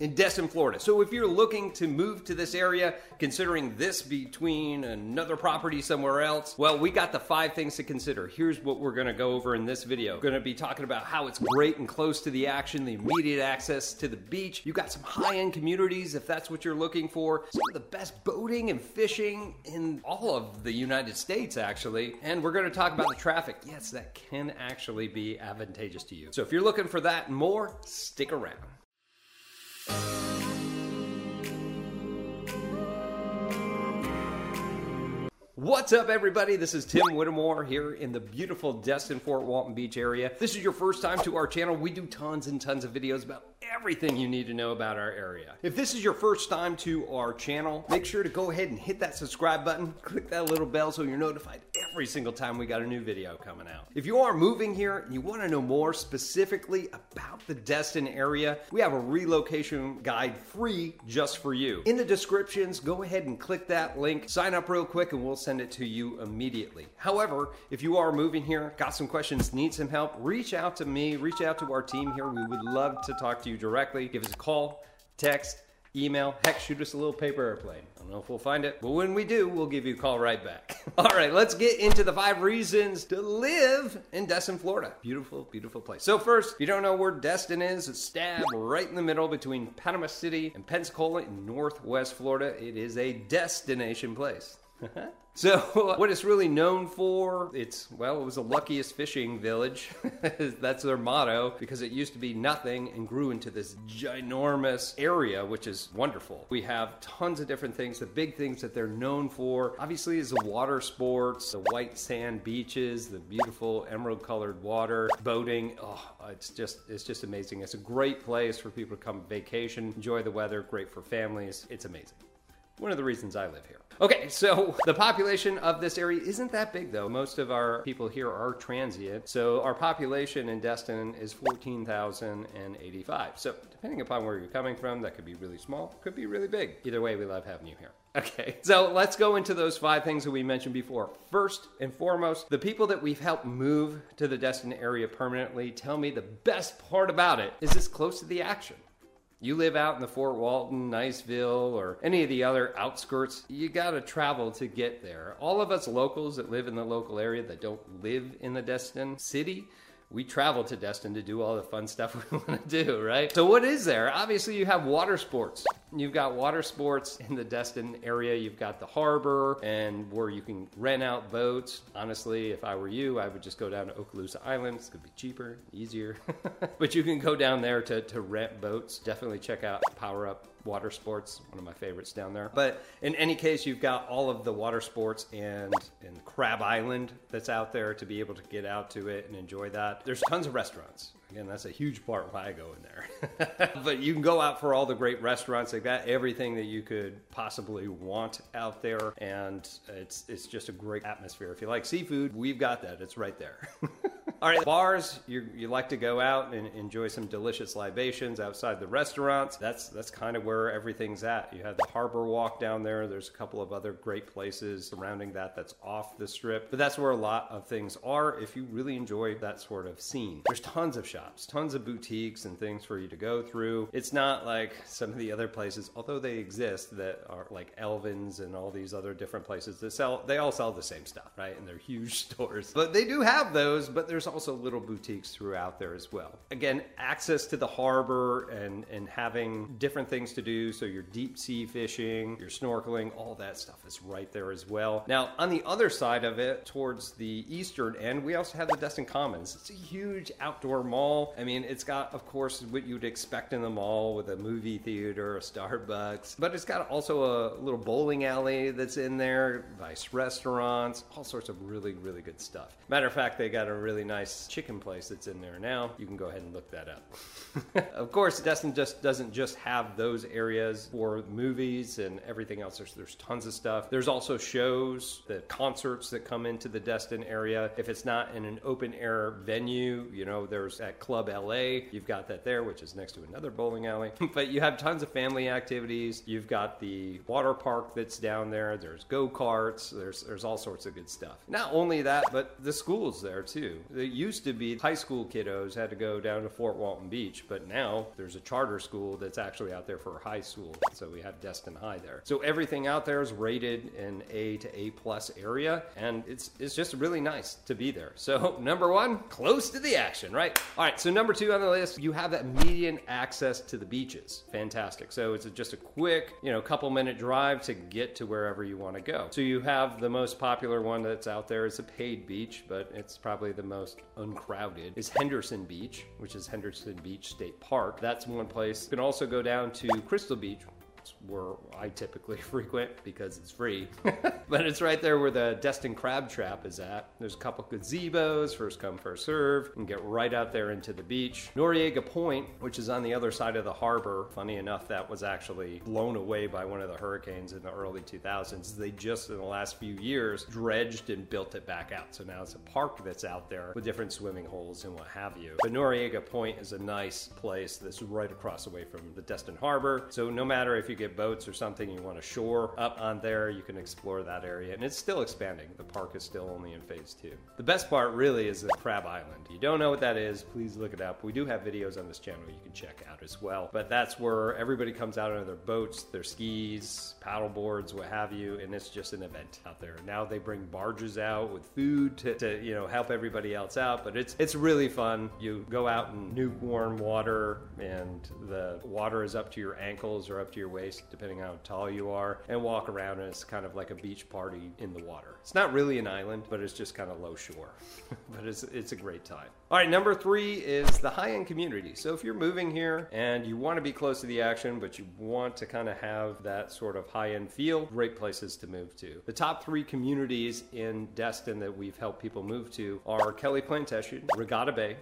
in Destin, Florida. So if you're looking to move to this area, considering this between another property somewhere else, well, we got the five things to consider. Here's what we're to go over in this video. We're to be talking about how it's great and close to the action, the immediate access to the beach. You got some high-end communities if that's what you're looking for. Some of the best boating and fishing in all of the United States actually. And we're to talk about the traffic. Yes, that can actually be advantageous to you. So if you're looking for that and more, stick around. What's up, everybody? This is Tim Whittemore here in the beautiful Destin Fort Walton Beach area. If this is your first time to our channel. We do tons and tons of videos about everything you need to know about our area. If this is your first time to our channel, make sure to go ahead and hit that subscribe button, click that little bell so you're notified every single time we got a new video coming out. If you are moving here and you want to know more specifically about the Destin area, we have a relocation guide free just for you. In the descriptions, go ahead and click that link, sign up real quick, and we'll send it to you immediately. However, if you are moving here, got some questions, need some help, reach out to me, reach out to our team here. We would love to talk to you directly. Give us a call, text, email, heck, shoot us a little paper airplane. I don't know if we'll find it, but when we do, we'll give you a call right back. All right, let's get into the five reasons to live in Destin, Florida. Beautiful, beautiful place. So, first, if you don't know where Destin is, it's stabbed right in the middle between Panama City and Pensacola in northwest Florida. It is a destination place. so, what it's really known for, it's, well, it was the luckiest fishing village. That's their motto because it used to be nothing and grew into this ginormous area, which is wonderful. We have tons of different things. The big things that they're known for, obviously, is the water sports, the white sand beaches, the beautiful emerald colored water, boating. Oh, it's just, it's just amazing. It's a great place for people to come vacation, enjoy the weather, great for families. It's amazing. One of the reasons I live here. Okay, so the population of this area isn't that big though. Most of our people here are transient. So our population in Destin is 14,085. So depending upon where you're coming from, that could be really small, could be really big. Either way, we love having you here. Okay, so let's go into those five things that we mentioned before. First and foremost, the people that we've helped move to the Destin area permanently tell me the best part about it is it's close to the action. You live out in the Fort Walton, Niceville, or any of the other outskirts, you got to travel to get there. All of us locals that live in the local area that don't live in the Destin city, we travel to Destin to do all the fun stuff we want to do, right? So, what is there? Obviously, you have water sports. You've got water sports in the Destin area. You've got the harbor and where you can rent out boats. Honestly, if I were you, I would just go down to Okaloosa Island. It's going to be cheaper, easier. but you can go down there to, to rent boats. Definitely check out Power Up water sports, one of my favorites down there. But in any case, you've got all of the water sports and, and Crab Island that's out there to be able to get out to it and enjoy that. There's tons of restaurants. Again, that's a huge part why I go in there. but you can go out for all the great restaurants. They've got everything that you could possibly want out there, and it's it's just a great atmosphere. If you like seafood, we've got that. It's right there. all right, bars. You you like to go out and enjoy some delicious libations outside the restaurants. That's that's kind of where everything's at. You have the Harbor Walk down there. There's a couple of other great places surrounding that. That's off the strip, but that's where a lot of things are. If you really enjoy that sort of scene, there's tons of shops tons of boutiques and things for you to go through. It's not like some of the other places, although they exist, that are like Alvin's and all these other different places that sell, they all sell the same stuff, right? And they're huge stores. But they do have those, but there's also little boutiques throughout there as well. Again, access to the harbor and, and having different things to do. So your deep sea fishing, your snorkeling, all that stuff is right there as well. Now, on the other side of it, towards the eastern end, we also have the Destin Commons. It's a huge outdoor mall. I mean, it's got, of course, what you'd expect in the mall with a movie theater, a Starbucks, but it's got also a little bowling alley that's in there, nice restaurants, all sorts of really, really good stuff. Matter of fact, they got a really nice nice chicken place that's in there now. You can go ahead and look that up. of course, Destin just doesn't just have those areas for movies and everything else. There's, there's tons of stuff. There's also shows, the concerts that come into the Destin area. If it's not in an open air venue, you know, there's at Club LA, you've got that there, which is next to another bowling alley. but you have tons of family activities. You've got the water park that's down there. There's go karts. There's there's all sorts of good stuff. Not only that, but the schools there too. It used to be high school kiddos had to go down to Fort Walton Beach, but now there's a charter school that's actually out there for high school. So we have Destin High there. So everything out there is rated in A to A plus area, and it's it's just really nice to be there. So number one, close to the action, right? All right. So number two on the list, you have that median access to the beaches. Fantastic. So it's just a quick, you know, couple minute drive to get to wherever you want to go. So you have the most popular one that's out there is a paid beach, but it's probably the most uncrowded. Is Henderson Beach, which is Henderson Beach State Park. That's one place. You can also go down to Crystal Beach, where I typically frequent because it's free. but it's right there where the Destin Crab Trap is at. There's a couple gazebos, first come, first serve, and get right out there into the beach. Noriega Point, which is on the other side of the harbor, funny enough, that was actually blown away by one of the hurricanes in the early 2000s. They just, in the last few years, dredged and built it back out. So now it's a park that's out there with different swimming holes and what have you. But Noriega Point is a nice place that's right across the way from the Destin Harbor. So no matter if you get boats or something, you want to shore up on there, you can explore that area. And it's still expanding. The park is still only in phase two. The best part really is the Crab Island. If You don't know what that is, please look it up. We do have videos on this channel you can check out as well. But that's where everybody comes out on their boats, their skis, paddle boards, what have you, and it's just an event out there. Now they bring barges out with food to, to you know help everybody else out, but it's it's really fun. You go out in new warm water and the water is up to your ankles or up to your waist depending on how tall you are, and walk around, and it's kind of like a beach party in the water. It's not really an island, but it's just kind of low shore. but it's, it's a great time. All right, number three is the high end community. So if you're moving here and you want to be close to the action, but you want to kind of have that sort of high end feel, great places to move to. The top three communities in Destin that we've helped people move to are Kelly Plantation, Regatta Bay,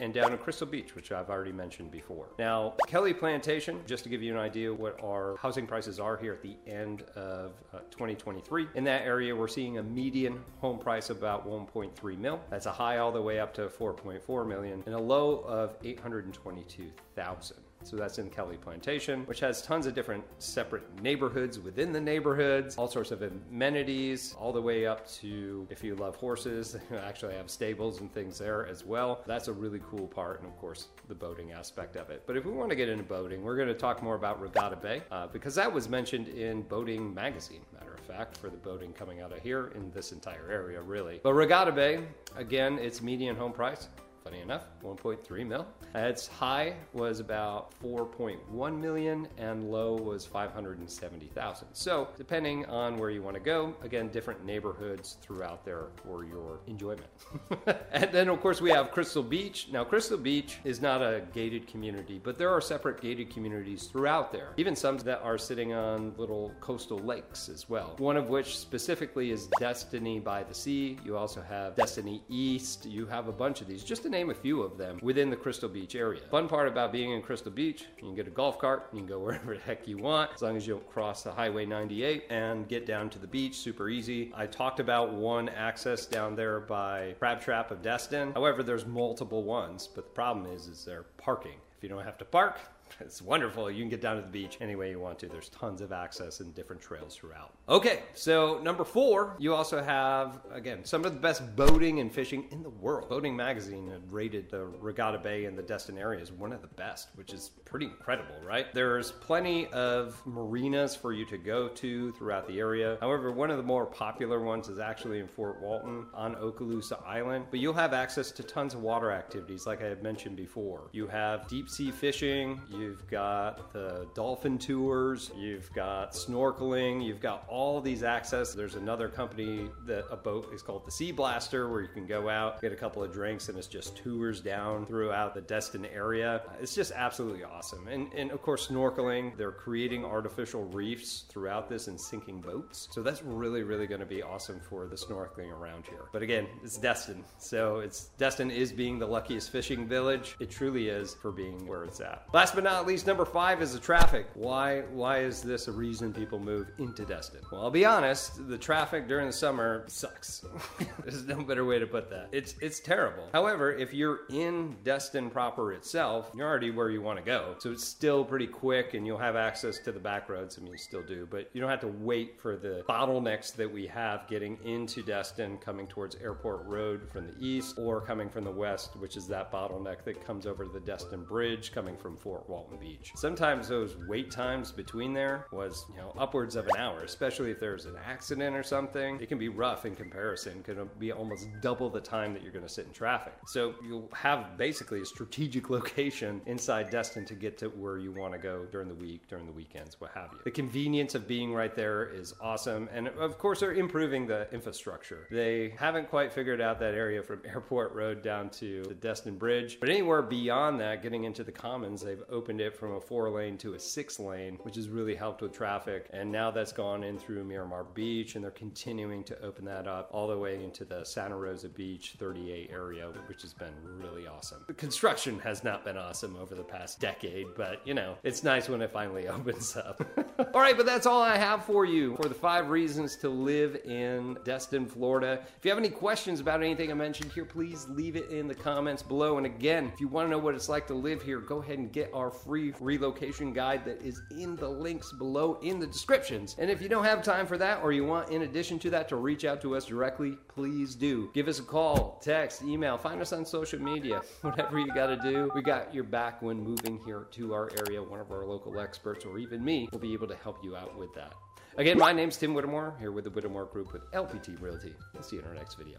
and down in Crystal Beach, which I've already mentioned before. Now, Kelly Plantation, just to give you an idea what our housing prices are here at the end of uh, 2023. In that area, we're seeing a median home price of about 1.3 mil. That's a high all the way up to 4.4 million and a low of 822,000. So that's in Kelly Plantation, which has tons of different separate neighborhoods within the neighborhoods, all sorts of amenities, all the way up to if you love horses, actually have stables and things there as well. That's a really cool part, and of course, the boating aspect of it. But if we want to get into boating, we're going to talk more about Regatta Bay uh, because that was mentioned in Boating Magazine, matter of fact, for the boating coming out of here in this entire area, really. But Regatta Bay, again, its median home price funny enough, 1.3 mil. Its high was about 4.1 million and low was 570,000. So, depending on where you want to go, again, different neighborhoods throughout there for your enjoyment. and then, of course, we have Crystal Beach. Now, Crystal Beach is not a gated community, but there are separate gated communities throughout there, even some that are sitting on little coastal lakes as well. One of which specifically is Destiny by the Sea. You also have Destiny East. You have a bunch of these, just to name a few of them within the Crystal Beach area. Fun part about being in Crystal Beach, you can get a golf cart, you can go wherever the heck you want, as long as you don't cross the Highway 98 and get down to the beach, super easy. I talked about one access down there by Crab Trap of Destin. However, there's multiple ones, but the problem is, is they're parking. If you don't have to park, it's wonderful. You can get down to the beach any way you want to. There's tons of access and different trails throughout. Okay, so number four, you also have, again, some of the best boating and fishing in the world. Boating Magazine had rated the Regatta Bay and the Destin area as one of the best, which is pretty incredible, right? There's plenty of marinas for you to go to throughout the area. However, one of the more popular ones is actually in Fort Walton on Okaloosa Island, but you'll have access to tons of water activities, like I had mentioned before. You have deep sea fishing, you've got the dolphin tours, you've got snorkeling, you've got all these access. There's another company that a boat is called the Sea Blaster where you can go out, get a couple of drinks, and it's just tours down throughout the Destin area. It's just absolutely awesome. And, and of course, snorkeling, they're creating artificial reefs throughout this and sinking boats. So that's really, really going to be awesome for the snorkeling around here. But again, it's Destin. So it's Destin is being the luckiest fishing village. It truly is for being where it's at. Last but not least, number five is the traffic. Why why is this a reason people move into Destin? Well, I'll be honest, the traffic during the summer sucks. There's no better way to put that. It's it's terrible. However, if you're in Destin proper itself, you're already where you want to go. So it's still pretty quick and you'll have access to the back roads. I mean, you still do, but you don't have to wait for the bottlenecks that we have getting into Destin coming towards Airport Road from the east or coming from the west, which is that bottleneck that comes over the Destin Bridge coming from Fort Walton Beach. Sometimes those wait times between there was, you know, upwards of an hour, especially if there's an accident or something. It can be rough in comparison, can be almost double the time that you're going to sit in traffic. So you'll have basically a strategic location inside Destin to get to where you want to go during the week, during the weekends, what have you. The convenience of being right there is awesome. And of course, they're improving the infrastructure. They haven't quite figured out that area from Airport Road down to the Destin Bridge, but anywhere beyond that, getting into the commons, they've opened it from a four lane to a six lane, which has really helped with traffic. And now that's gone in through Miramar Beach, and they're continuing to open that up all the way into the Santa Rosa Beach 30A area, which has been really awesome. The construction has not been awesome over the past decade, but you know, it's nice when it finally opens up. all right, but that's all I have for you for the five reasons to live in Destin, Florida. If you have any questions about anything I mentioned here, please leave it in the comments below. And again, if you want to know what it's like to live here, go ahead and get our free relocation guide that is in the links below in the descriptions. And if you don't have time for that, or you want, in addition to that, to reach out to us directly, please do. Give us a call, text, email, find us on social media, whatever you got to do. We got your back when moving here to our area. One of our local experts, or even me, will be able to help you out with that. Again, my name's Tim Whittemore, here with the Whittemore Group with LPT Realty. We'll see you in our next video.